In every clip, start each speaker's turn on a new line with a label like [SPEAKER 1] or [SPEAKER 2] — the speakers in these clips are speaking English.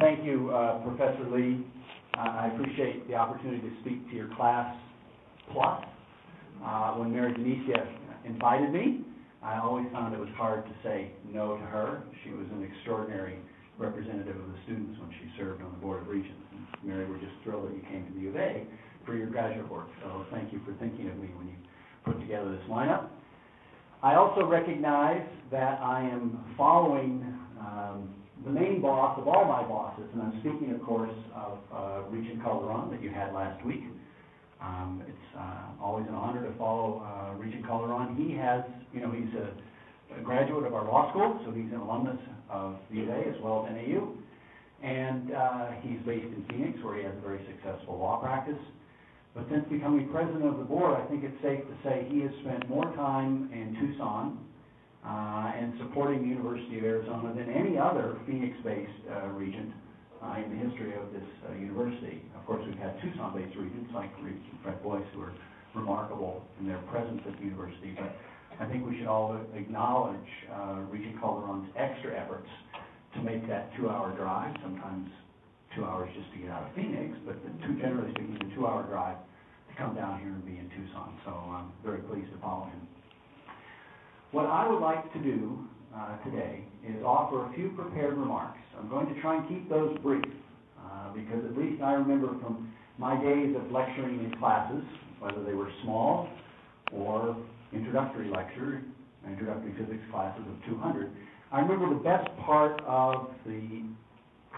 [SPEAKER 1] Thank you, uh, Professor Lee. I appreciate the opportunity to speak to your class plus. Uh, When Mary Denesia invited me, I always found it was hard to say no to her. She was an extraordinary representative of the students when she served on the Board of Regents. And Mary, we're just thrilled that you came to the U of A for your graduate work, so thank you for thinking of me when you put together this lineup. I also recognize that I am following um, the main boss of all my bosses, and I'm speaking, of course, of uh, Regent Calderon that you had last week. Um, It's uh, always an honor to follow uh, Regent Calderon. He has, you know, he's a a graduate of our law school, so he's an alumnus of the U as well as NAU. And uh, he's based in Phoenix, where he has a very successful law practice. But since becoming president of the board, I think it's safe to say he has spent more time in Tucson uh, and supporting the University of Arizona than any other Phoenix-based uh, regent uh, in the history of this uh, university. Of course, we've had Tucson-based regents like Regent Fred Boice, who are remarkable in their presence at the university, but I think we should all acknowledge uh, Regent Calderon's extra efforts to make that two-hour drive, sometimes two hours just to get out of Phoenix, but the two, generally speaking, the two-hour drive to come down here and be in Tucson. So I'm very pleased to follow him. What I would like to do uh, today is offer a few prepared remarks. I'm going to try and keep those brief, uh, because at least I remember from my days of lecturing in classes, whether they were small or introductory lecture, introductory physics classes of 200, I remember the best part of the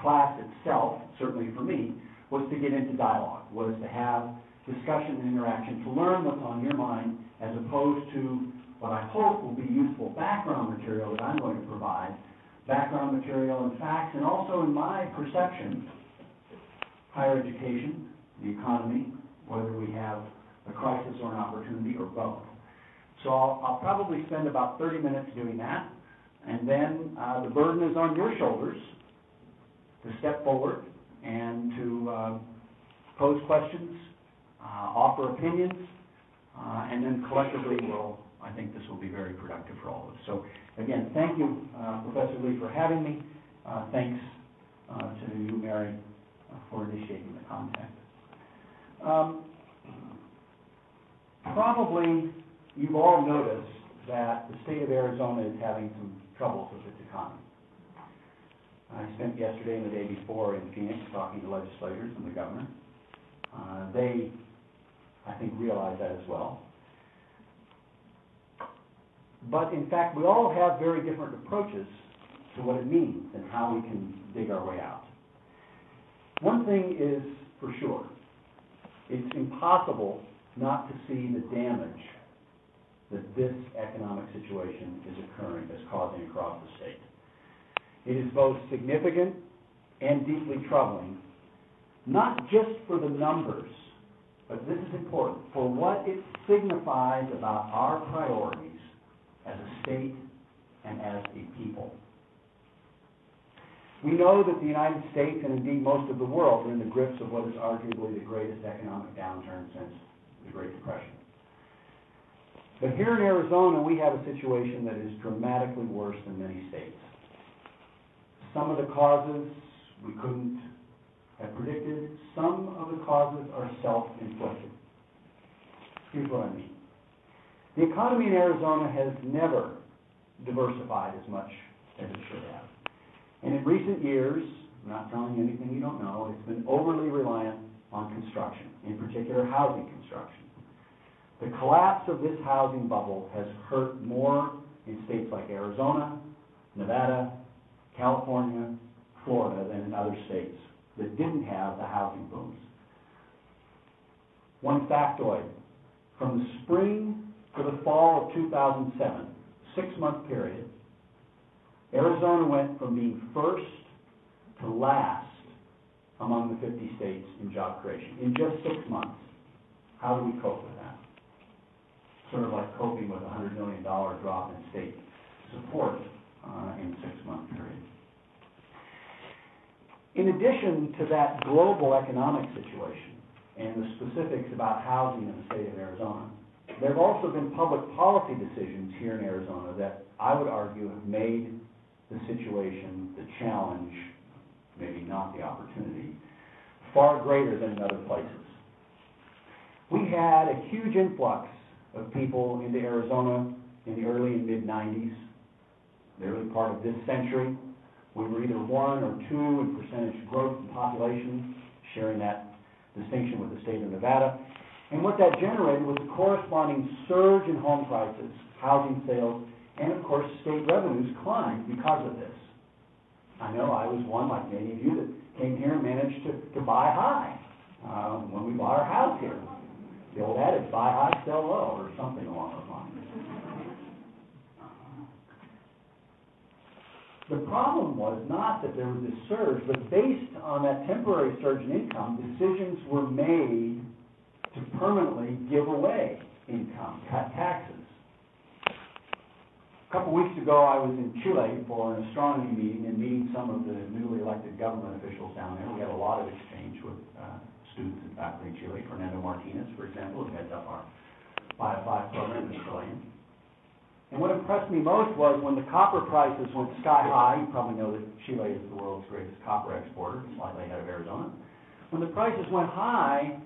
[SPEAKER 1] class itself, certainly for me, was to get into dialogue, was to have discussion and interaction, to learn what's on your mind, as opposed to what I hope will be useful background material that I'm going to provide, background material and facts, and also in my perception, higher education, the economy, whether we have a crisis or an opportunity, or both. So I'll, I'll probably spend about 30 minutes doing that, and then uh, the burden is on your shoulders to step forward and to uh, pose questions, uh, offer opinions, uh, and then collectively we'll, I think this will be very productive for all of us. So again, thank you, uh, Professor Lee, for having me. Uh, Thanks uh, to you, Mary, uh, for initiating the contact. Um, Probably you've all noticed that the state of Arizona is having some troubles with its economy. I spent yesterday and the day before in Phoenix talking to legislators and the governor. Uh, They, I think, realize that as well. But in fact, we all have very different approaches to what it means and how we can dig our way out. One thing is for sure, it's impossible not to see the damage that this economic situation is occurring, is causing across the state. It is both significant and deeply troubling, not just for the numbers, but this is important, for what it signifies about our priorities as a state and as a people. We know that the United States, and indeed most of the world, are in the grips of what is arguably the greatest economic downturn since the Great Depression. But here in Arizona, we have a situation that is dramatically worse than many states. Some of the causes we couldn't have predicted. Some of the causes are self-inflicted. Here's what I mean. The economy in Arizona has never diversified as much as it should have. And in recent years, I'm not telling you anything you don't know, it's been overly reliant on construction, in particular housing construction. The collapse of this housing bubble has hurt more in states like Arizona, Nevada, California, Florida than in other states that didn't have the housing booms. One factoid, from the spring to the fall of 2007, six-month period, Arizona went from being first to last among the 50 states in job creation in just six months. How do we cope with that? Sort of like coping with a $100 million drop in state support uh, in six-month period. In addition to that global economic situation and the specifics about housing in the state of Arizona, there have also been public policy decisions here in Arizona that I would argue have made the situation, the challenge, maybe not the opportunity, far greater than in other places. We had a huge influx of people into Arizona in the early and mid-nineties, the early part of this century. We were either one or two in percentage growth in population, sharing that distinction with the state of Nevada. And what that generated was a corresponding surge in home prices, housing sales, and of course, state revenues climbed because of this. I know I was one, like many of you, that came here and managed to, to buy high, uh, when we bought our house here. The old adage, buy high, sell low, or something along those lines. The problem was not that there was this surge, but based on that temporary surge in income, decisions were made to permanently give away income, cut taxes. A couple weeks ago, I was in Chile for an astronomy meeting and meeting some of the newly elected government officials down there. We had a lot of exchange with uh, students and faculty in Chile. Fernando Martinez, for example, who heads up our Bio 5 program in Chilean. And what impressed me most was when the copper prices went sky high, you probably know that Chile is the world's greatest copper exporter, slightly ahead of Arizona. When the prices went high,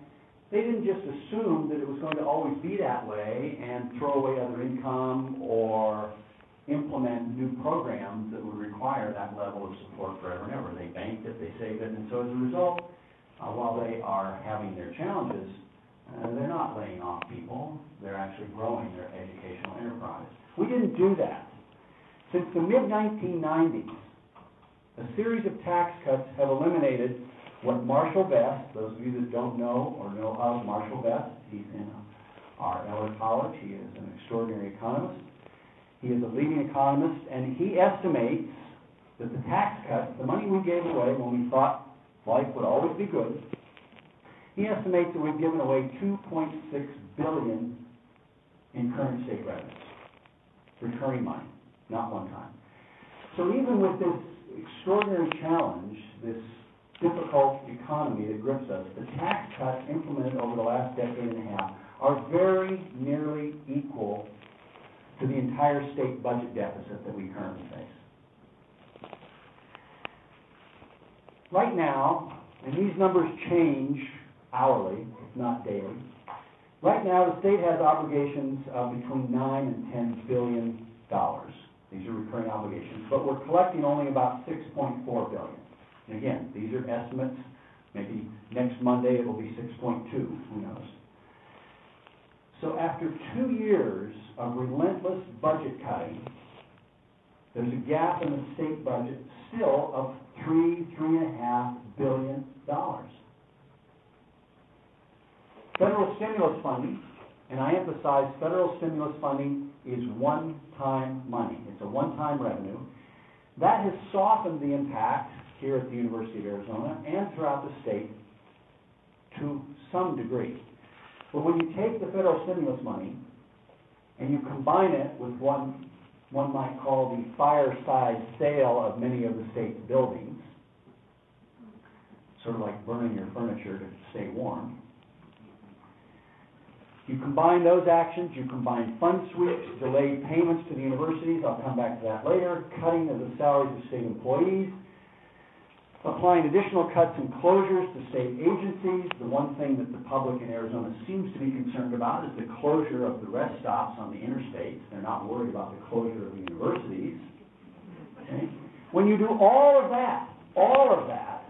[SPEAKER 1] they didn't just assume that it was going to always be that way and throw away other income or implement new programs that would require that level of support forever and ever. They banked it, they saved it, and so as a result, uh, while they are having their challenges, uh, they're not laying off people, they're actually growing their educational enterprise. We didn't do that. Since the mid-1990s, a series of tax cuts have eliminated what Marshall Vest, those of you that don't know or know of Marshall Vest, he's in our Eller College, he is an extraordinary economist. He is a leading economist, and he estimates that the tax cuts, the money we gave away when we thought life would always be good, he estimates that we've given away 2.6 billion in current state revenues, recurring money, not one time. So even with this extraordinary challenge, this difficult economy that grips us, the tax cuts implemented over the last decade and a half are very nearly equal to the entire state budget deficit that we currently face. Right now, and these numbers change hourly, if not daily, right now the state has obligations of between nine and ten billion dollars. These are recurring obligations, but we're collecting only about six point four billion. And again, these are estimates, maybe next Monday it'll be six point two, who knows? So after two years of relentless budget cutting, there's a gap in the state budget still of three, three and a half billion dollars. Federal stimulus funding, and I emphasize federal stimulus funding is one-time money. It's a one-time revenue. That has softened the impact here at the University of Arizona and throughout the state to some degree. But when you take the federal stimulus money and you combine it with what one might call the fireside sale of many of the state's buildings, sort of like burning your furniture to stay warm. You combine those actions, you combine fund sweeps, delayed payments to the universities, I'll come back to that later, cutting of the salaries of state employees, applying additional cuts and closures to state agencies. The one thing that the public in Arizona seems to be concerned about is the closure of the rest stops on the interstates. They're not worried about the closure of universities. Okay? When you do all of that, all of that,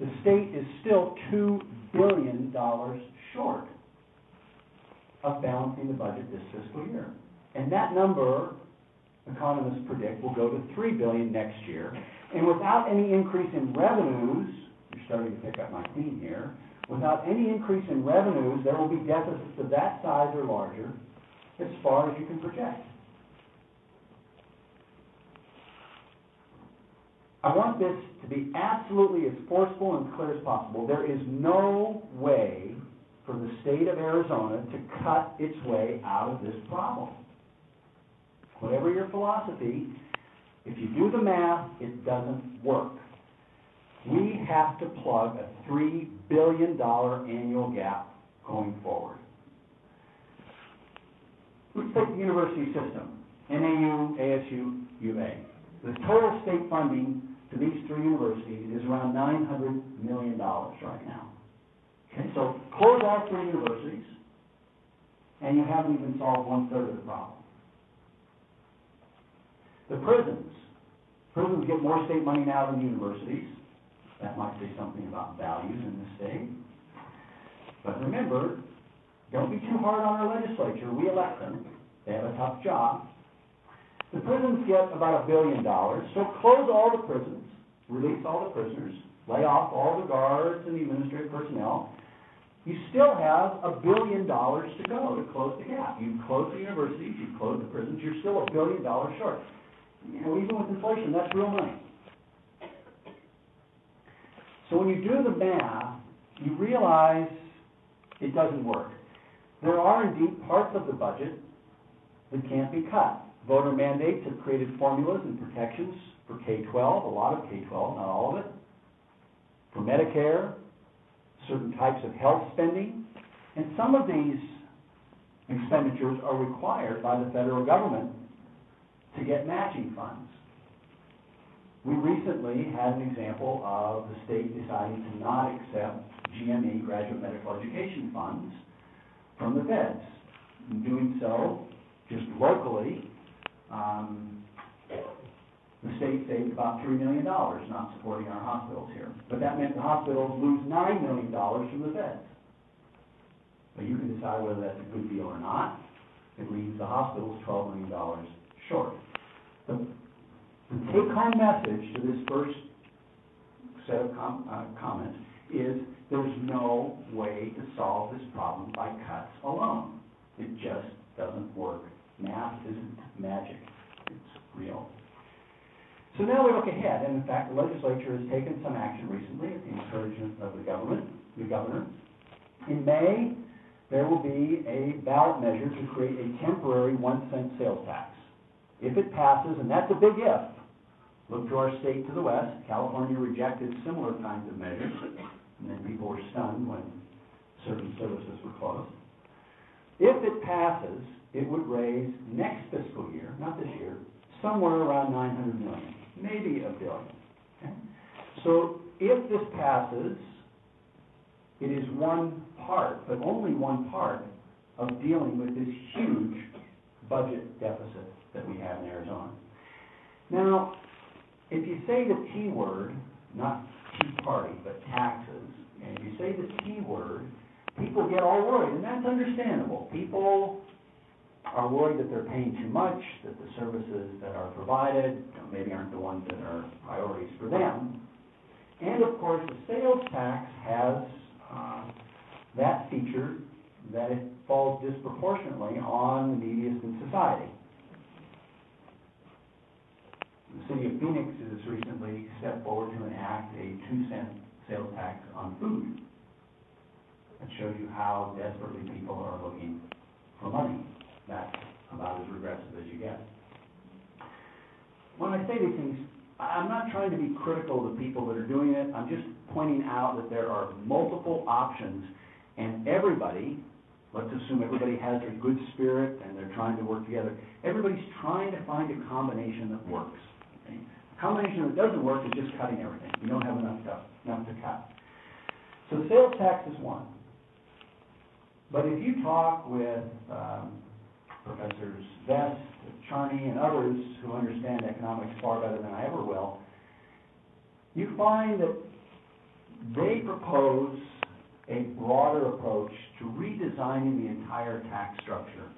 [SPEAKER 1] the state is still $2 billion short of balancing the budget this fiscal year. And that number, economists predict, will go to 3 billion next year. And without any increase in revenues, you're starting to pick up my theme here, without any increase in revenues, there will be deficits of that size or larger as far as you can project. I want this to be absolutely as forceful and clear as possible. There is no way for the state of Arizona to cut its way out of this problem. Whatever your philosophy, if you do the math, it doesn't work. We have to plug a $3 billion annual gap going forward. Let's take the university system, NAU, ASU, UA. The total state funding to these three universities is around nine hundred million dollars right now. Okay, so close all three universities, and you haven't even solved one-third of the problem. The prisons, prisons get more state money now than universities. That might say something about values in the state. But remember, don't be too hard on our legislature, we elect them, they have a tough job. The prisons get about a billion dollars, so close all the prisons, release all the prisoners, lay off all the guards and the administrative personnel. You still have a billion dollars to go to close the gap. You close the universities, you close the prisons, you're still a billion dollars short. You even with inflation, that's real money. So when you do the math, you realize it doesn't work. There are indeed parts of the budget that can't be cut. Voter mandates have created formulas and protections for K-12, a lot of K-12, not all of it. For Medicare, certain types of health spending, and some of these expenditures are required by the federal government to get matching funds. We recently had an example of the state deciding to not accept GME, Graduate Medical Education Funds, from the feds. In doing so, just locally, um, the state saved about three million dollars not supporting our hospitals here. But that meant the hospitals lose nine million dollars from the feds. But you can decide whether that's a good deal or not. It leaves the hospitals twelve million dollars short. The, take-home message to this first set of com- uh, comments is there's no way to solve this problem by cuts alone. It just doesn't work. Math isn't magic. It's real. So now we look ahead, and in fact, the legislature has taken some action recently at the encouragement of the government, the governor. In May, there will be a ballot measure to create a temporary one cent sales tax. If it passes, and that's a big if, look to our state to the west, California rejected similar kinds of measures, and then people were stunned when certain services were closed. If it passes, it would raise next fiscal year, not this year, somewhere around nine hundred million, maybe a billion. Okay? So if this passes, it is one part, but only one part, of dealing with this huge budget deficit that we have in Arizona. Now, if you say the T word, not Tea Party, but taxes, and if you say the T word, people get all worried, and that's understandable. People are worried that they're paying too much, that the services that are provided maybe aren't the ones that are priorities for them. And of course, the sales tax has uh, that feature that it falls disproportionately on the neediest in society. The city of Phoenix has recently stepped forward to enact a two cent sales tax on food. That shows you how desperately people are looking for money. That's about as regressive as you get. When I say these things, I'm not trying to be critical of the people that are doing it. I'm just pointing out that there are multiple options, and everybody, let's assume everybody has a good spirit and they're trying to work together. Everybody's trying to find a combination that works. okay? A combination that doesn't work is just cutting everything. You don't have enough stuff, enough to cut. So sales tax is one. But if you talk with um, Professors Vest, Charney, and others who understand economics far better than I ever will, you find that they propose a broader approach to redesigning the entire tax structure,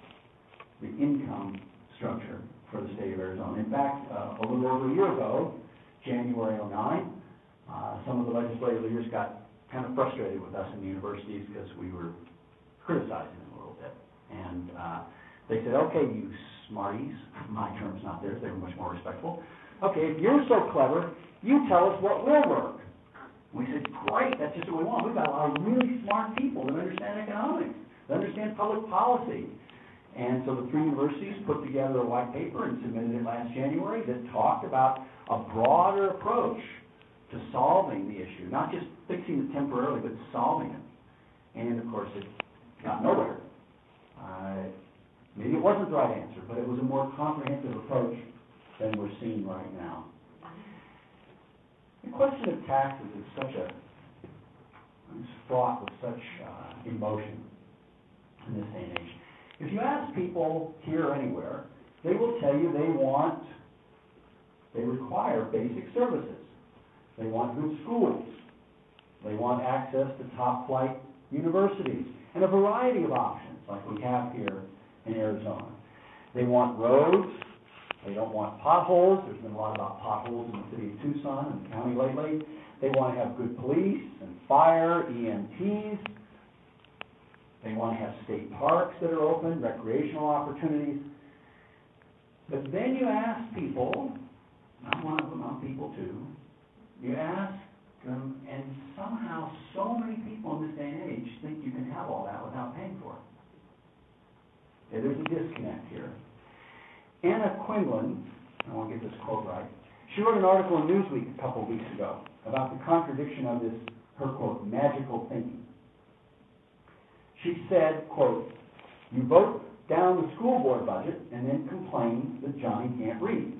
[SPEAKER 1] the income structure for the state of Arizona. In fact, uh, a little over a year ago, January '09, uh, some of the legislative leaders got kind of frustrated with us in the universities because we were criticizing them a little bit. And uh, they said, okay, you smarties, my term's not theirs, they were much more respectful. Okay, if you're so clever, you tell us what will work. We said, great, that's just what we want. We've got a lot of really smart people that understand economics, that understand public policy. And so the three universities put together a white paper and submitted it last January that talked about a broader approach to solving the issue, not just fixing it temporarily, but solving it. And of course, it got nowhere. Uh, maybe it wasn't the right answer, but it was a more comprehensive approach than we're seeing right now. Question of taxes is such a, fraught with such uh, emotion in this day and age. If you ask people here or anywhere, they will tell you they want, they require basic services. They want good schools. They want access to top-flight universities and a variety of options like we have here in Arizona. They want roads. They don't want potholes. There's been a lot about potholes in the city of Tucson and the county lately. They want to have good police and fire, EMTs. They want to have state parks that are open, recreational opportunities. But then you ask people, I'm one of them, I'm people too, you ask them, and somehow so many people in this day and age think you can have all that without paying for it. Yeah, there's a disconnect here. Anna Quindlen, I want to get this quote right, she wrote an article in Newsweek a couple of weeks ago about the contradiction of this, her quote, magical thinking. She said, quote, "You vote down the school board budget and then complain that Johnny can't read."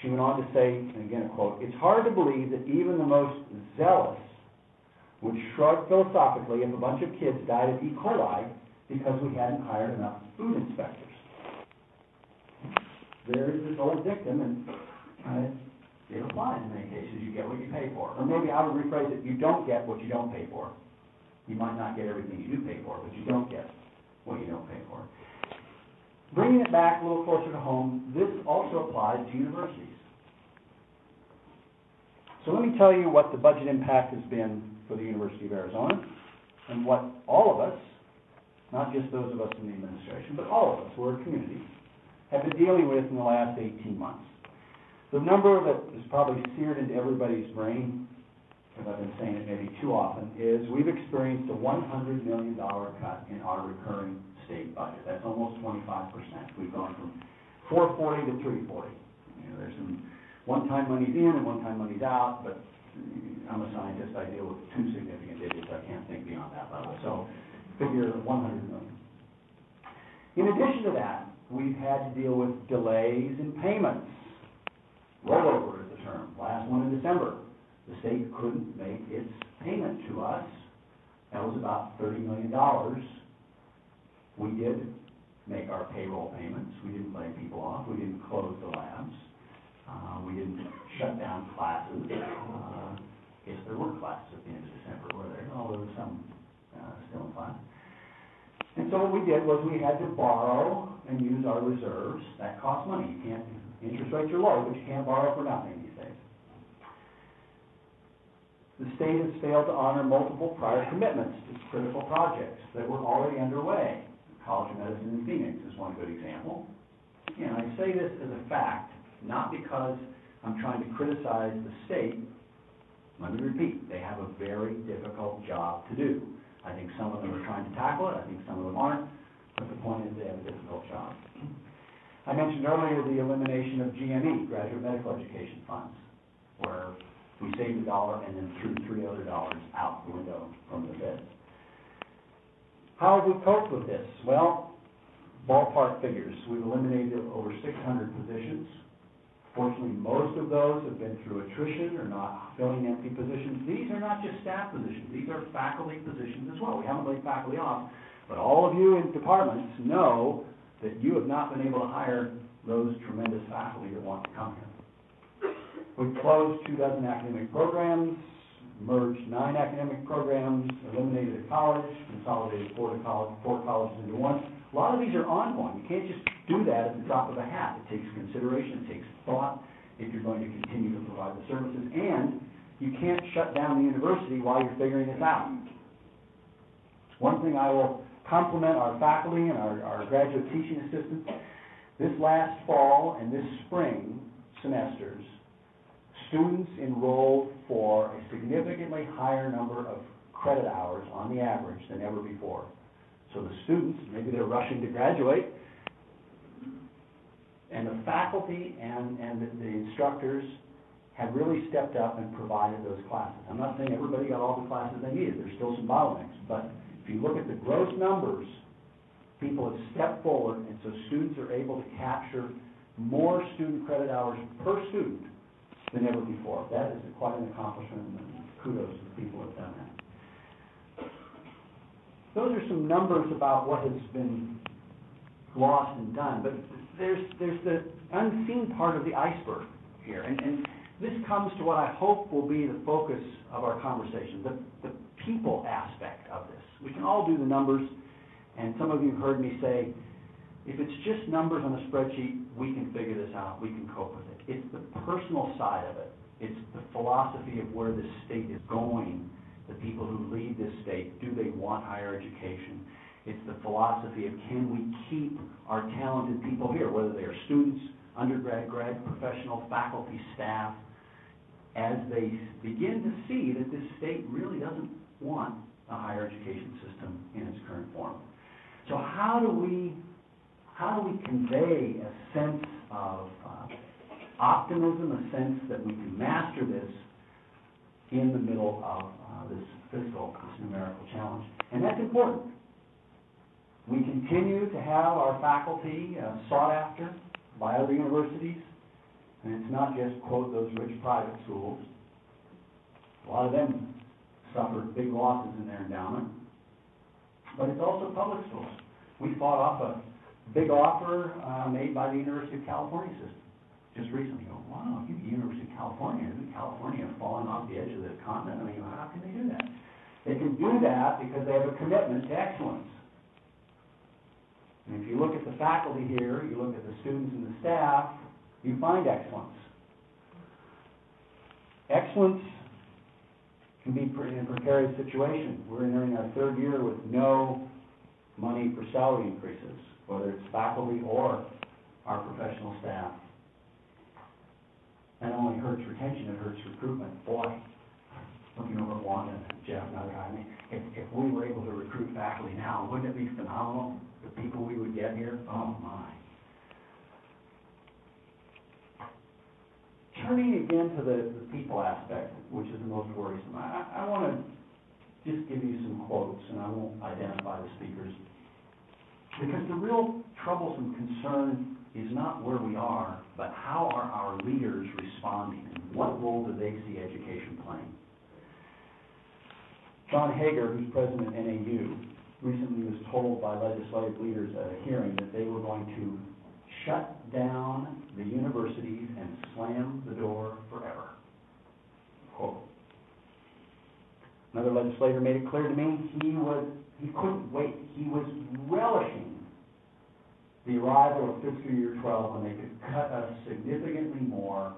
[SPEAKER 1] She went on to say, and again a quote, "It's hard to believe that even the most zealous would shrug philosophically if a bunch of kids died of E. coli because we hadn't hired enough food inspectors." There is this old dictum, and kind it applies in many cases, you get what you pay for. Or maybe I would rephrase it, you don't get what you don't pay for. You might not get everything you do pay for, but you don't get what you don't pay for. Bringing it back a little closer to home, this also applies to universities. So let me tell you what the budget impact has been for the University of Arizona, and what all of us, not just those of us in the administration, but all of us, we're a community, have been dealing with in the last 18 months. The number that is probably seared into everybody's brain, because I've been saying it maybe too often, is we've experienced a $100 million cut in our recurring state budget. That's almost 25%. We've gone from 440 to 340. You know, there's some one-time monies in and one-time monies out, but I'm a scientist, I deal with two significant digits, I can't think beyond that level. So figure 100 million. In addition to that, we've had to deal with delays in payments. Rollover is the term, last one in December. The state couldn't make its payment to us. That was about thirty million dollars. We did make our payroll payments, we didn't lay people off, we didn't close the labs, uh, we didn't shut down classes. Uh, guess there were classes at the end of December, were there? Oh, there was some, uh, still in class. And so what we did was we had to borrow and use our reserves. That costs money. You can't, interest rates are low, but you can't borrow for nothing these days. The state has failed to honor multiple prior commitments to critical projects that were already underway. College of Medicine in Phoenix is one good example. Again, I say this as a fact, not because I'm trying to criticize the state. Let me repeat, they have a very difficult job to do. I think some of them are trying to tackle it, I think some of them aren't, but the point is they have a difficult job. I mentioned earlier the elimination of GME, Graduate Medical Education Funds, where we saved a dollar and then threw three other dollars out the window from the bids. How have we coped with this? Well, ballpark figures, we've eliminated over six hundred positions. Fortunately, most of those have been through attrition or not filling empty positions. These are not just staff positions, these are faculty positions as well. We haven't laid faculty off, but all of you in departments know that you have not been able to hire those tremendous faculty that want to come here. We've closed two dozen academic programs, merged nine academic programs, eliminated a college, consolidated four, college, four colleges into one. A lot of these are ongoing. You can't just do that at the drop of a hat. It takes consideration, it takes thought if you're going to continue to provide the services. And you can't shut down the university while you're figuring this out. One thing I will compliment our faculty and our, our graduate teaching assistants. This last fall and this spring semesters, students enrolled for a significantly higher number of credit hours on the average than ever before. So the students, maybe they're rushing to graduate, and the faculty and, and the, the instructors have really stepped up and provided those classes. I'm not saying everybody got all the classes they needed, there's still some bottlenecks, but if you look at the gross numbers, people have stepped forward, and so students are able to capture more student credit hours per student than ever before. That is quite an accomplishment, and kudos to the people who have done that. Those are some numbers about what has been lost and done, but there's, there's the unseen part of the iceberg here. And, and this comes to what I hope will be the focus of our conversation, the, the people aspect of this. We can all do the numbers, and some of you have heard me say, if it's just numbers on a spreadsheet, we can figure this out, we can cope with it. It's the personal side of it. It's the philosophy of where this state is going, the people who lead this state. Do they want higher education? It's the philosophy of can we keep our talented people here, whether they are students, undergrad, grad, professional, faculty, staff, as they begin to see that this state really doesn't want a higher education system in its current form. So how do we how do we convey a sense of uh, optimism, a sense that we can master this in the middle of uh, this fiscal, this numerical challenge? And that's important. We continue to have our faculty uh, sought after by other universities, and it's not just, quote, those rich private schools. A lot of them suffered big losses in their endowment, but it's also public schools. We fought off a big offer uh, made by the University of California system just recently. Go, wow, University of California, isn't California falling off the edge of the continent? I mean, how can they do that? They can do that because they have a commitment to excellence. And if you look at the faculty here, you look at the students and the staff, you find excellence. Excellence can be in a precarious situation. We're entering our third year with no money for salary increases whether it's faculty or our professional staff. Not only hurts retention, it hurts recruitment. Boy, looking over at Wanda, Jeff, and other guys, I mean, if, if we were able to recruit faculty now, wouldn't it be phenomenal? The people we would get here, oh my. Turning again to the, the people aspect, which is the most worrisome, I, I want to just give you some quotes, and I won't identify the speakers. Because the real troublesome concern is not where we are, but how are our leaders responding and what role do they see education playing? John Haeger, who's president of NAU, recently was told by legislative leaders at a hearing that they were going to shut down the universities and slam the door forever. Quote. Another legislator made it clear to me he was he couldn't wait. He was relishing the arrival of fiscal year 12 when they could cut us significantly more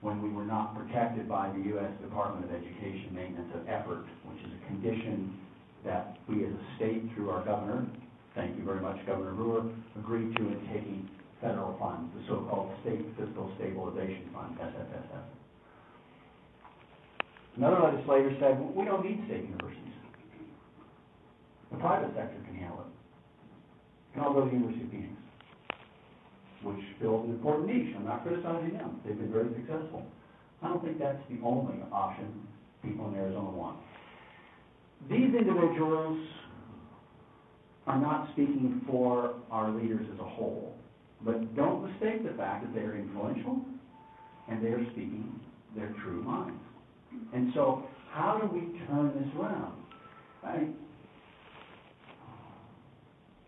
[SPEAKER 1] when we were not protected by the U.S. Department of Education maintenance of effort, which is a condition that we as a state through our governor, thank you very much, Governor Brewer, agreed to in taking federal funds, the so-called State Fiscal Stabilization Fund, SFSF. Another legislator said, we don't need state universities. The private sector can handle it. And I'll go to the University of Phoenix, which fills an important niche. I'm not criticizing them. They've been very successful. I don't think that's the only option people in Arizona want. These individuals are not speaking for our leaders as a whole, but don't mistake the fact that they are influential and they are speaking their true minds. And so, how do we turn this around? I,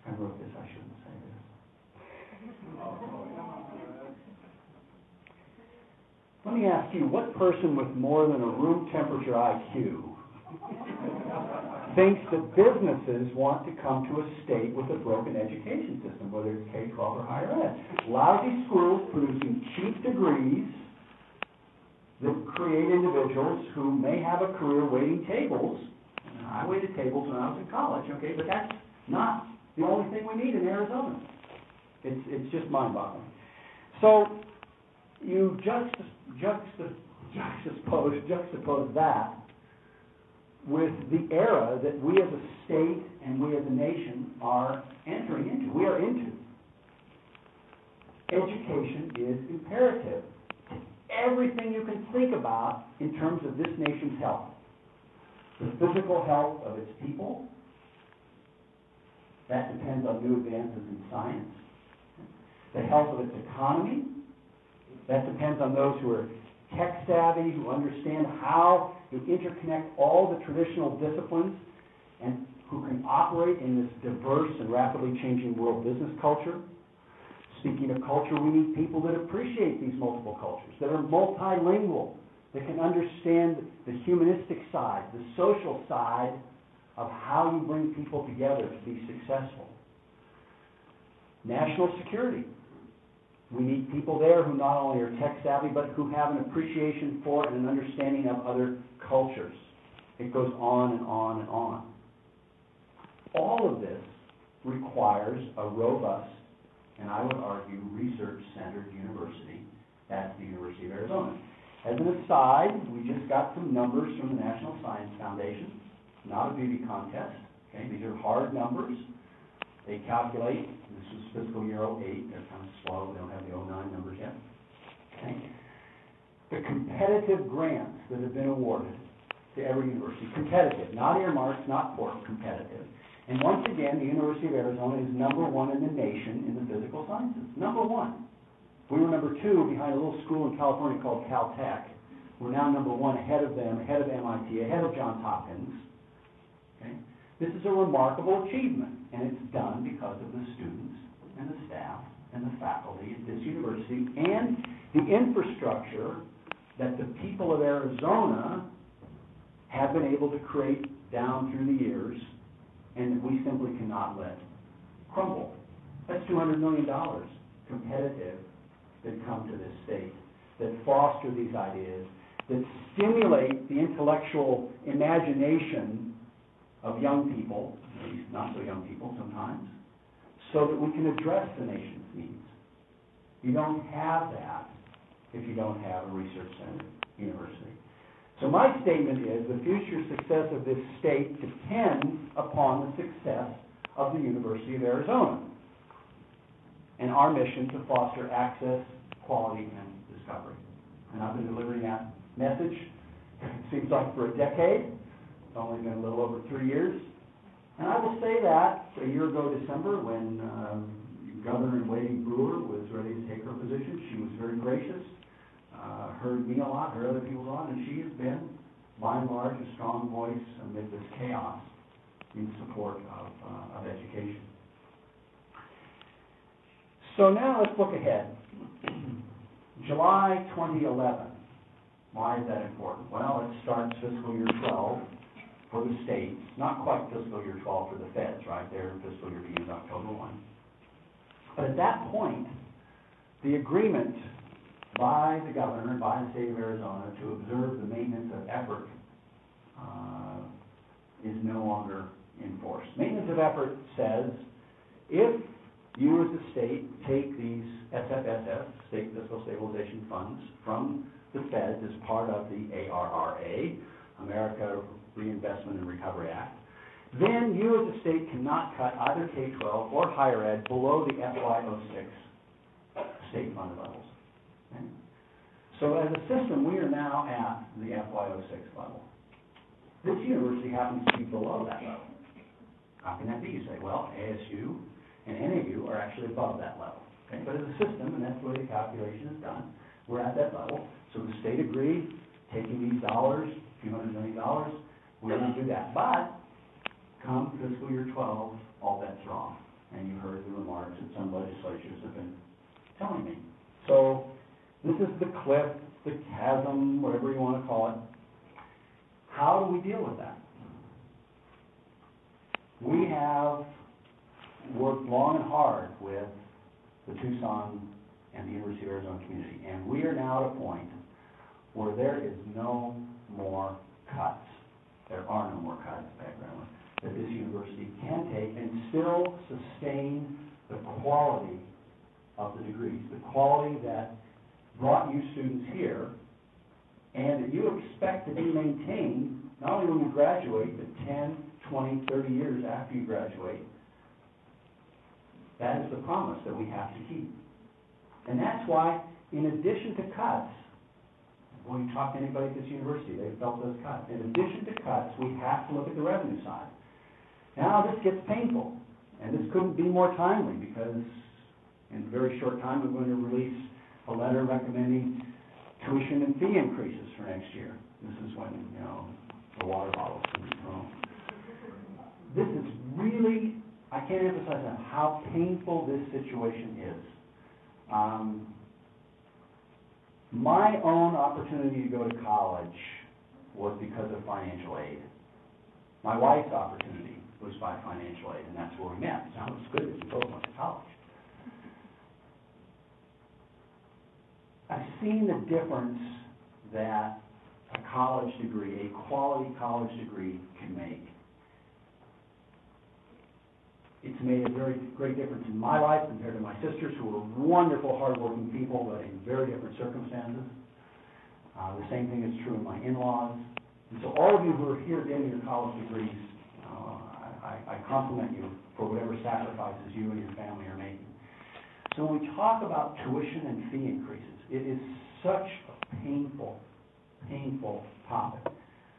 [SPEAKER 1] I wrote this, I shouldn't say this. Let me ask you, what person with more than a room temperature IQ thinks that businesses want to come to a state with a broken education system, whether it's K-12 or higher ed? Lousy schools producing cheap degrees that create individuals who may have a career waiting tables. I waited tables when I was in college, okay, but that's not the only thing we need in Arizona. It's, it's just mind-boggling. So you juxtapose, juxtapose, juxtapose that with the era that we as a state and we as a nation are entering into, we are into. Education is imperative everything you can think about in terms of this nation's health. The physical health of its people, that depends on new advances in science. The health of its economy, That depends on those who are tech savvy, who understand how to interconnect all the traditional disciplines, and who can operate in this diverse and rapidly changing world business culture. Speaking of culture, we need people that appreciate these multiple cultures, that are multilingual, that can understand the humanistic side, the social side of how you bring people together to be successful. National security. We need people there who not only are tech savvy, but who have an appreciation for and an understanding of other cultures. It goes on and on and on. All of this requires a robust, and I would argue, research-centered university. That's the University of Arizona. As an aside, we just got some numbers from the National Science Foundation. Not a beauty contest, okay? These are hard numbers. They calculate, this was fiscal year '08, they're kind of slow, they don't have the '09 numbers yet. Okay? The competitive grants that have been awarded to every university, competitive, not earmarks, not for competitive. And once again, the University of Arizona is number one in the nation in the physical sciences. Number one. We were number two behind a little school in California called Caltech. We're now number one ahead of them, ahead of MIT, ahead of Johns Hopkins. Okay? This is a remarkable achievement, and it's done because of the students and the staff and the faculty at this university and the infrastructure that the people of Arizona have been able to create down through the years and we simply cannot let crumble. That's $200 million competitive that come to this state, that foster these ideas, that stimulate the intellectual imagination of young people, at least not so young people sometimes, so that we can address the nation's needs. You don't have that if you don't have a research center university. So my statement is the future success of this state depends upon the success of the University of Arizona and our mission to foster access, quality, and discovery. And I've been delivering that message, it seems like for a decade. It's only been a little over three years. And I will say that a year ago December, when um, Governor waiting Brewer was ready to take her position, she was very gracious, uh, heard me a lot, heard other people a lot, and she has been, by and large, a strong voice amid this chaos in support of, uh, of education. So now let's look ahead. July 2011. Why is that important? Well, it starts fiscal year 12 for the states, not quite fiscal year 12 for the feds, right? Their fiscal year begins October 1. But at that point, the agreement by the governor and by the state of Arizona to observe the maintenance of effort uh, is no longer enforced. Maintenance of effort says if you as a state take these SFSF, State Fiscal Stabilization Funds, from the feds as part of the ARRA, America Reinvestment and Recovery Act, then you as a state cannot cut either K-12 or higher ed below the FY06 state fund levels. Okay? So as a system, we are now at the FY06 level. This university happens to be below that level. How can that be? You say, well, ASU and NAU are actually above that level. Okay? But as a system, and that's the way the calculation is done, we're at that level. So the state agreed, taking these dollars, a few hundred million dollars, going to do that. But come fiscal year 12, all bets are off. And you heard the remarks that some legislatures have been telling me. So this is the cliff, the chasm, whatever you want to call it. How do we deal with that? We have worked long and hard with the Tucson and the University of Arizona community, and we are now at a point where there is no more cuts. There are no more cuts, background, that this university can take and still sustain the quality of the degrees, the quality that brought you students here, and that you expect to be maintained not only when you graduate, but 10, 20, 30 years after you graduate. That is the promise that we have to keep. And that's why, in addition to cuts, when you talk to anybody at this university, they've felt those cuts. In addition to cuts, we have to look at the revenue side. Now, this gets painful, and this couldn't be more timely because in a very short time, I'm going to release a letter recommending tuition and fee increases for next year. This is when, you know, the water bottles can be thrown. This is really, I can't emphasize enough how painful this situation is. Um, my own opportunity to go to college was because of financial aid. My wife's opportunity was by financial aid, and that's where we met. Sounds good, we both went to college. I've seen the difference that a college degree, a quality college degree can make. It's made a very great difference in my life compared to my sisters, who were wonderful, hardworking people, but in very different circumstances. Uh, the same thing is true in my in-laws. And so all of you who are here getting your college degrees, uh, I, I compliment you for whatever sacrifices you and your family are making. So when we talk about tuition and fee increases, it is such a painful, painful topic.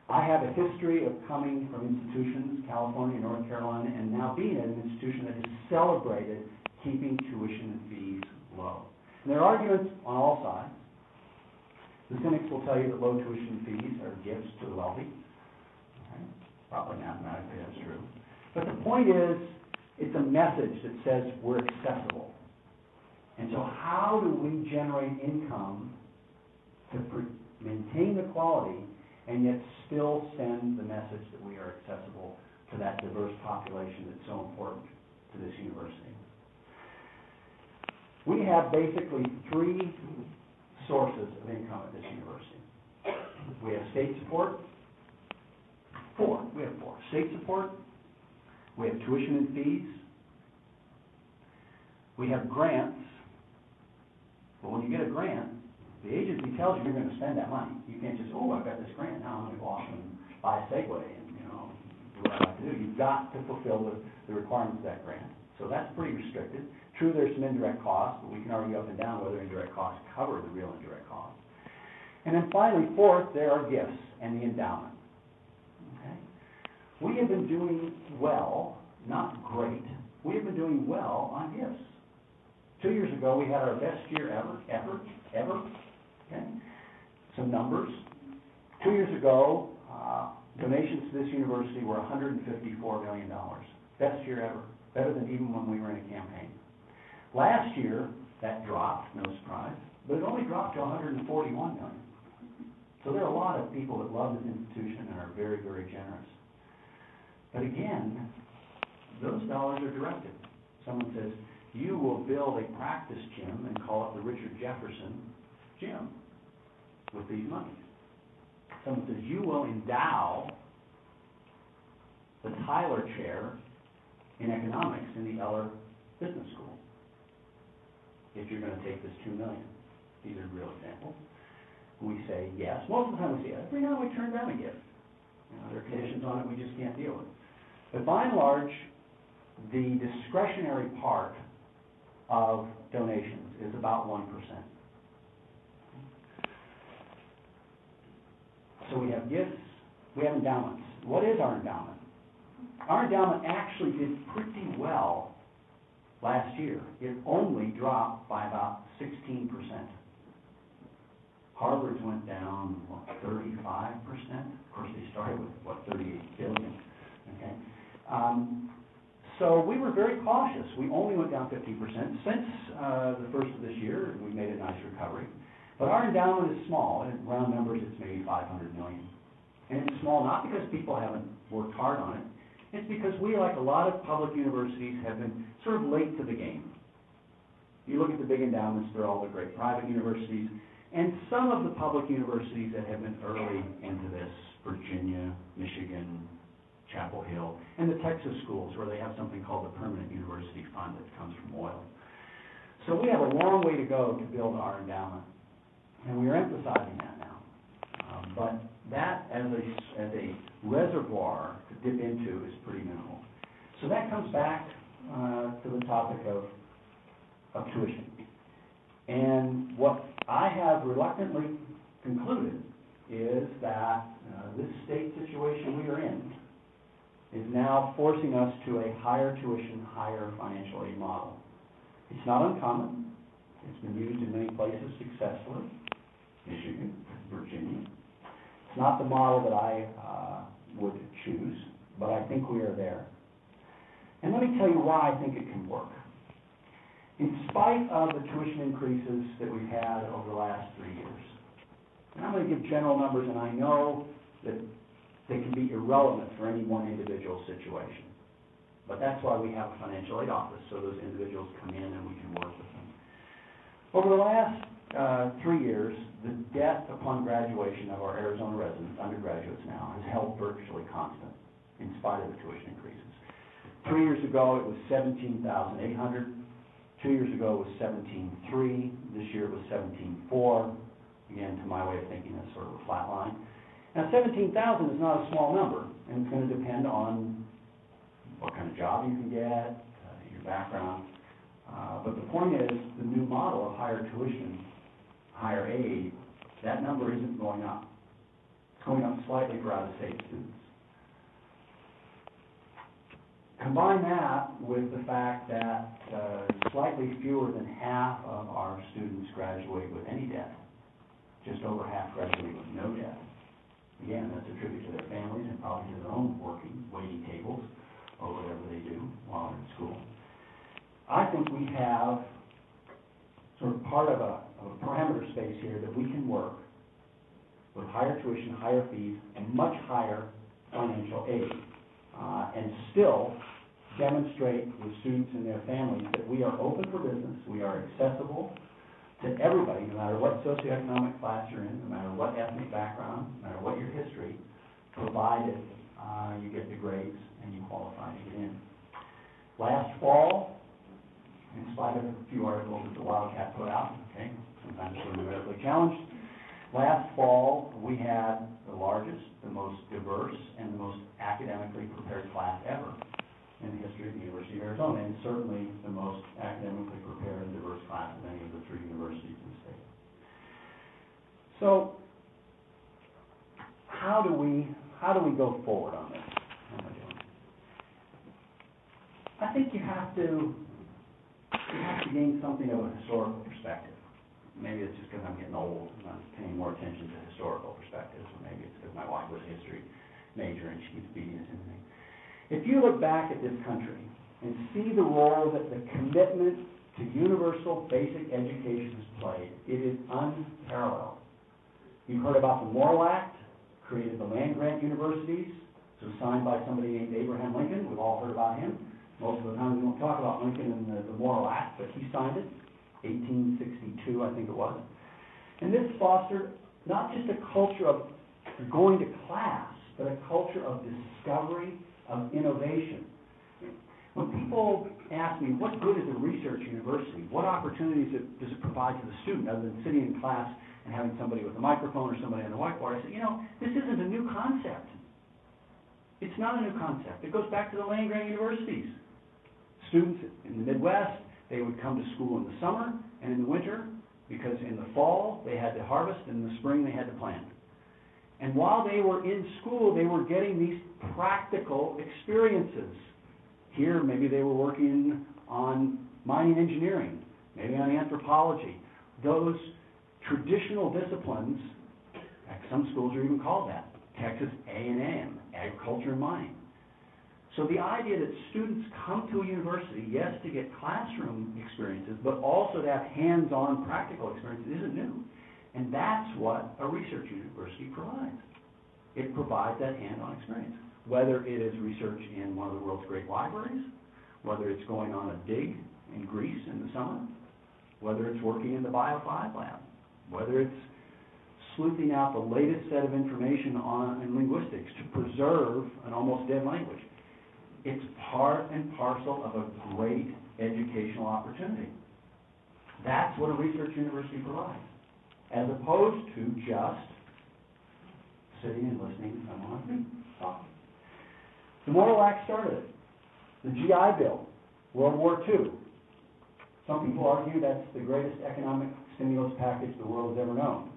[SPEAKER 1] I have a history of coming from institutions, California, North Carolina, and now being at an institution that has celebrated keeping tuition fees low. And there are arguments on all sides. The cynics will tell you that low tuition fees are gifts to the wealthy. Okay? Probably mathematically that's true. But the point is, it's a message that says we're accessible. And so how do we generate income to maintain the quality and yet still send the message that we are accessible to that diverse population that's so important to this university. We have basically three sources of income at this university. We have state support, four, we have four. State support, we have tuition and fees, we have grants, but when you get a grant, the agency tells you you're gonna spend that money. You can't just, oh, I've got this grant, now I'm gonna go off and buy a Segway and, you know, do what I like to do. You've got to fulfill the, the requirements of that grant. So that's pretty restricted. True, there's some indirect costs, but we can argue up and down whether indirect costs cover the real indirect costs. And then finally, fourth, there are gifts and the endowment. Okay? We have been doing well, not great, we have been doing well on gifts. Two years ago, we had our best year ever, ever, ever, okay? Some numbers. Two years ago, uh, donations to this university were $154 million. Best year ever, better than even when we were in a campaign. Last year, that dropped, no surprise, but it only dropped to 141 million. So there are a lot of people that love this institution and are very, very generous. But again, those dollars are directed. Someone says, you will build a practice gym and call it the Richard Jefferson Gym with these monies. Someone says, you will endow the Tyler Chair in Economics in the Eller Business School if you're going to take this $2 million. These are real examples. We say yes. Most of the time we say yes. Every now and we turn down a gift. You know, there are conditions on it we just can't deal with. But by and large, the discretionary part of donations is about 1%. So we have gifts, we have endowments. What is our endowment? Our endowment actually did pretty well last year. It only dropped by about sixteen percent. Harvard's went down, what, thirty-five percent? Of course, they started with, what, thirty-eight billion, okay? Um, so we were very cautious. We only went down fifty percent. Since, uh, the first of this year, we made a nice recovery. But our endowment is small, in round numbers, it's maybe five hundred million. And it's small not because people haven't worked hard on it, it's because we, like a lot of public universities, have been sort of late to the game. You look at the big endowments, they're all the great private universities, and some of the public universities that have been early into this, Virginia, Michigan, Chapel Hill, and the Texas schools, where they have something called the Permanent University Fund that comes from oil. So we have a long way to go to build our endowment, and we are emphasizing that now. Um, but that as a, as a reservoir to dip into is pretty minimal. So that comes back uh, to the topic of, of tuition. And what I have reluctantly concluded is that uh, this state situation we are in is now forcing us to a higher tuition, higher financial aid model. It's not uncommon. It's been used in many places successfully, Michigan, Virginia. It's not the model that I uh, would choose, but I think we are there. And let me tell you why I think it can work. In spite of the tuition increases that we've had over the last three years, and I'm going to give general numbers, and I know that they can be irrelevant for any one individual situation. But that's why we have a financial aid office, so those individuals come in and we can work with them. Over the last uh, three years, the debt upon graduation of our Arizona residents, undergraduates now, has held virtually constant in spite of the tuition increases. Three years ago, it was seventeen thousand eight hundred. Two years ago, it was seventeen-three. This year, it was seventeen-four. Again, to my way of thinking, that's sort of a flat line. Now, seventeen thousand is not a small number, and it's gonna depend on what kind of job you can get, uh, your background. Uh, but the point is, the new model of higher tuition, higher aid, that number isn't going up. It's going up slightly for out-of-state students. Combine that with the fact that uh, slightly fewer than half of our students graduate with any debt. Just over half graduate with no debt. Again, that's a tribute to their families and probably to their own working, waiting tables, or whatever they do while they're in school. I think we have sort of part of a, of parameter space here that we can work with higher tuition, higher fees, and much higher financial aid, uh, and still demonstrate with students and their families that we are open for business, we are accessible to everybody, no matter what socioeconomic class you're in, no matter what ethnic background, no matter what your history, provided uh, you get the grades and you qualify to get in. Last fall, in spite of a few articles that the Wildcat put out, okay, sometimes we're numerically challenged, last fall, we had the largest, the most diverse, and the most academically prepared class ever in the history of the University of Arizona, and certainly the most academically prepared and diverse class of any of the three universities in the state. So, how do we, how do we go forward on this? I? I think you have to, you have to gain something of a historical perspective. Maybe it's just because I'm getting old, and I'm paying more attention to historical perspectives, or maybe it's because my wife was a history major and she keeps beating us into me. If you look back at this country and see the role that the commitment to universal basic education has played, it is unparalleled. You've heard about the Morrill Act, created the land-grant universities, so signed by somebody named Abraham Lincoln, we've all heard about him. Most of the time, we don't talk about Lincoln and the, the Morrill Act, but he signed it, eighteen sixty-two, I think it was. And this fostered not just a culture of going to class, but a culture of discovery, of innovation. When people ask me, what good is a research university? What opportunities it, does it provide to the student other than sitting in class and having somebody with a microphone or somebody on the whiteboard? I say, you know, this isn't a new concept. It's not a new concept. It goes back to the land-grant universities. Students in the Midwest, they would come to school in the summer and in the winter because in the fall they had to harvest and in the spring they had to plant. And while they were in school, they were getting these practical experiences. Here, maybe they were working on mining engineering, maybe on anthropology. Those traditional disciplines, some schools are even called that, Texas A&M, agriculture and mining. So the idea that students come to a university, yes, to get classroom experiences, but also to have hands-on practical experiences isn't new. And that's what a research university provides. It provides that hands-on experience. Whether it is research in one of the world's great libraries, whether it's going on a dig in Greece in the summer, whether it's working in the Bio5 lab, whether it's sleuthing out the latest set of information on in linguistics to preserve an almost dead language. It's part and parcel of a great educational opportunity. That's what a research university provides, as opposed to just sitting and listening to someone talk. The Morrill Act started. The GI Bill, World War II. Some people argue that's the greatest economic stimulus package the world has ever known.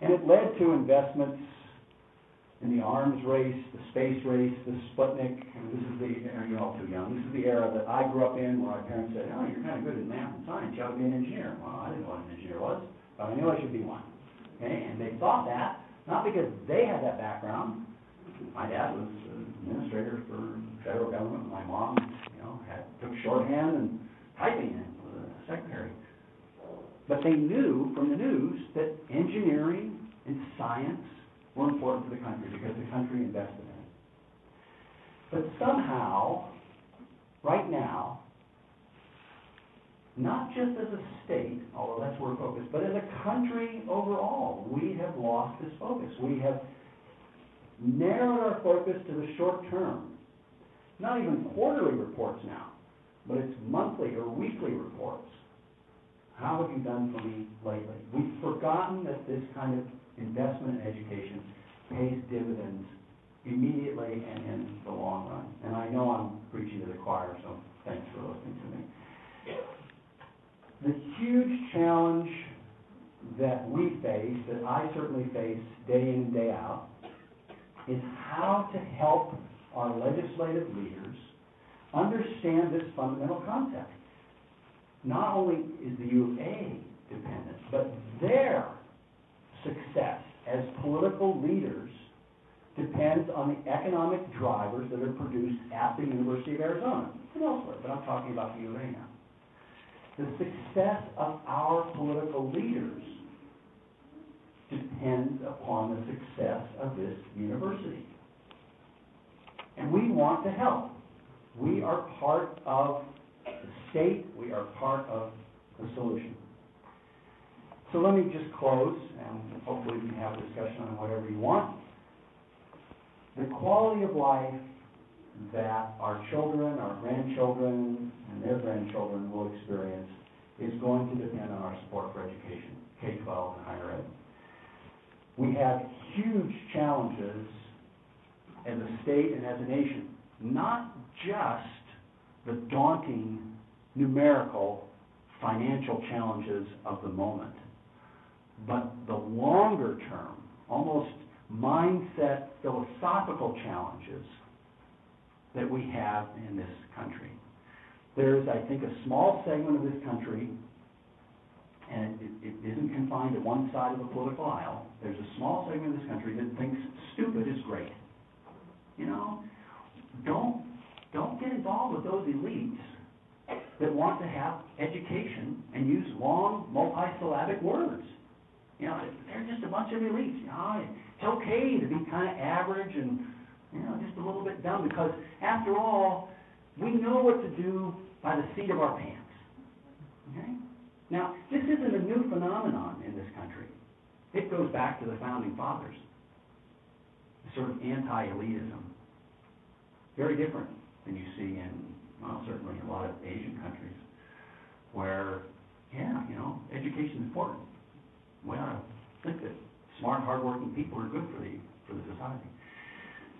[SPEAKER 1] And it led to investments in the arms race, the space race, the Sputnik, this is the, you're all too young, this is the era that I grew up in, where my parents said, oh, you're kind of good at math and science, you ought to be an engineer. Well, I didn't know what an engineer was, but I knew I should be one. Okay, and they thought that, not because they had that background. My dad was an administrator for federal government, my mom, you know, had, took shorthand and typing and was a secretary. But they knew from the news that engineering and science were important to the country because the country invested in it. But somehow, right now, not just as a state, although that's where we're focused, but as a country overall, we have lost this focus. We have narrowed our focus to the short term. Not even quarterly reports now, but it's monthly or weekly reports. How have you done for me lately? We've forgotten that this kind of investment in education pays dividends immediately and in the long run. And I know I'm preaching to the choir, so thanks for listening to me. The huge challenge that we face, that I certainly face day in and day out, is how to help our legislative leaders understand this fundamental concept. Not only is the U of A dependent, but their success as political leaders depends on the economic drivers that are produced at the University of Arizona and elsewhere, but I'm talking about the U of A now. The success of our political leaders depends upon the success of this university. And we want to help. We are part of state, we are part of the solution. So let me just close, and hopefully we can have a discussion on whatever you want. The quality of life that our children, our grandchildren, and their grandchildren will experience is going to depend on our support for education, K-12 and higher ed. We have huge challenges as a state and as a nation, not just the daunting numerical financial challenges of the moment, but the longer term, almost mindset philosophical challenges that we have in this country. There's, I think, a small segment of this country, and it, it isn't confined to one side of the political aisle. There's a small segment of this country that thinks stupid is great. You know, don't don't get involved with those elites that want to have education and use long multisyllabic words. You know, they're just a bunch of elites. You know, it's okay to be kind of average and you know just a little bit dumb because after all, we know what to do by the seat of our pants. Okay? Now, this isn't a new phenomenon in this country. It goes back to the founding fathers. Sort of anti-elitism. Very different than you see in, well, certainly a lot of Asian countries, where, yeah, you know, education is important. We ought to think that smart, hardworking people are good for the for the society.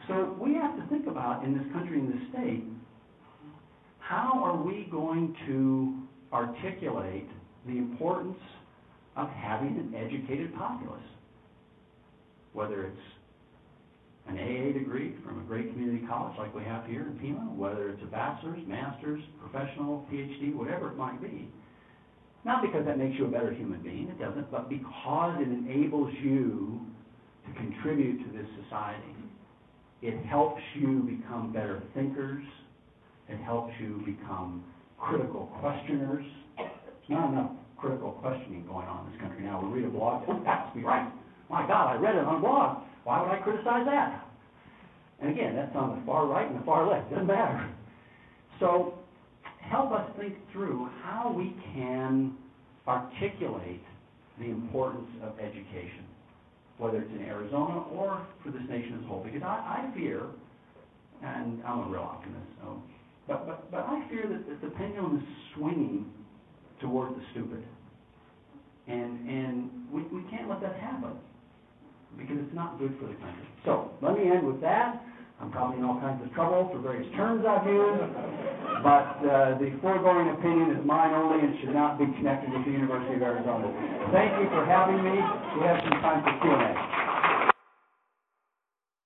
[SPEAKER 1] So we have to think about in this country, in this state, how are we going to articulate the importance of having an educated populace? Whether it's an AA degree from a great community college like we have here in Pima, whether it's a bachelor's, master's, professional, PhD, whatever it might be. Not because that makes you a better human being, it doesn't, but because it enables you to contribute to this society. It helps you become better thinkers, it helps you become critical questioners. There's not enough critical questioning going on in this country now. We read a blog, that must be right. My God, I read it on a blog. Why would I criticize that? And again, that's on the far right and the far left. Doesn't matter. So help us think through how we can articulate the importance of education, whether it's in Arizona or for this nation as a whole. Because I, I fear, and I'm a real optimist, so but, but, but I fear that, that the pendulum is swinging toward the stupid. And, and we, we can't let that happen because it's not good for the country. So let me end with that. I'm probably in all kinds of trouble for various terms I've used, but uh, the foregoing opinion is mine only and should not be connected with the University of Arizona. Thank you for having me. We have some time for Q&A.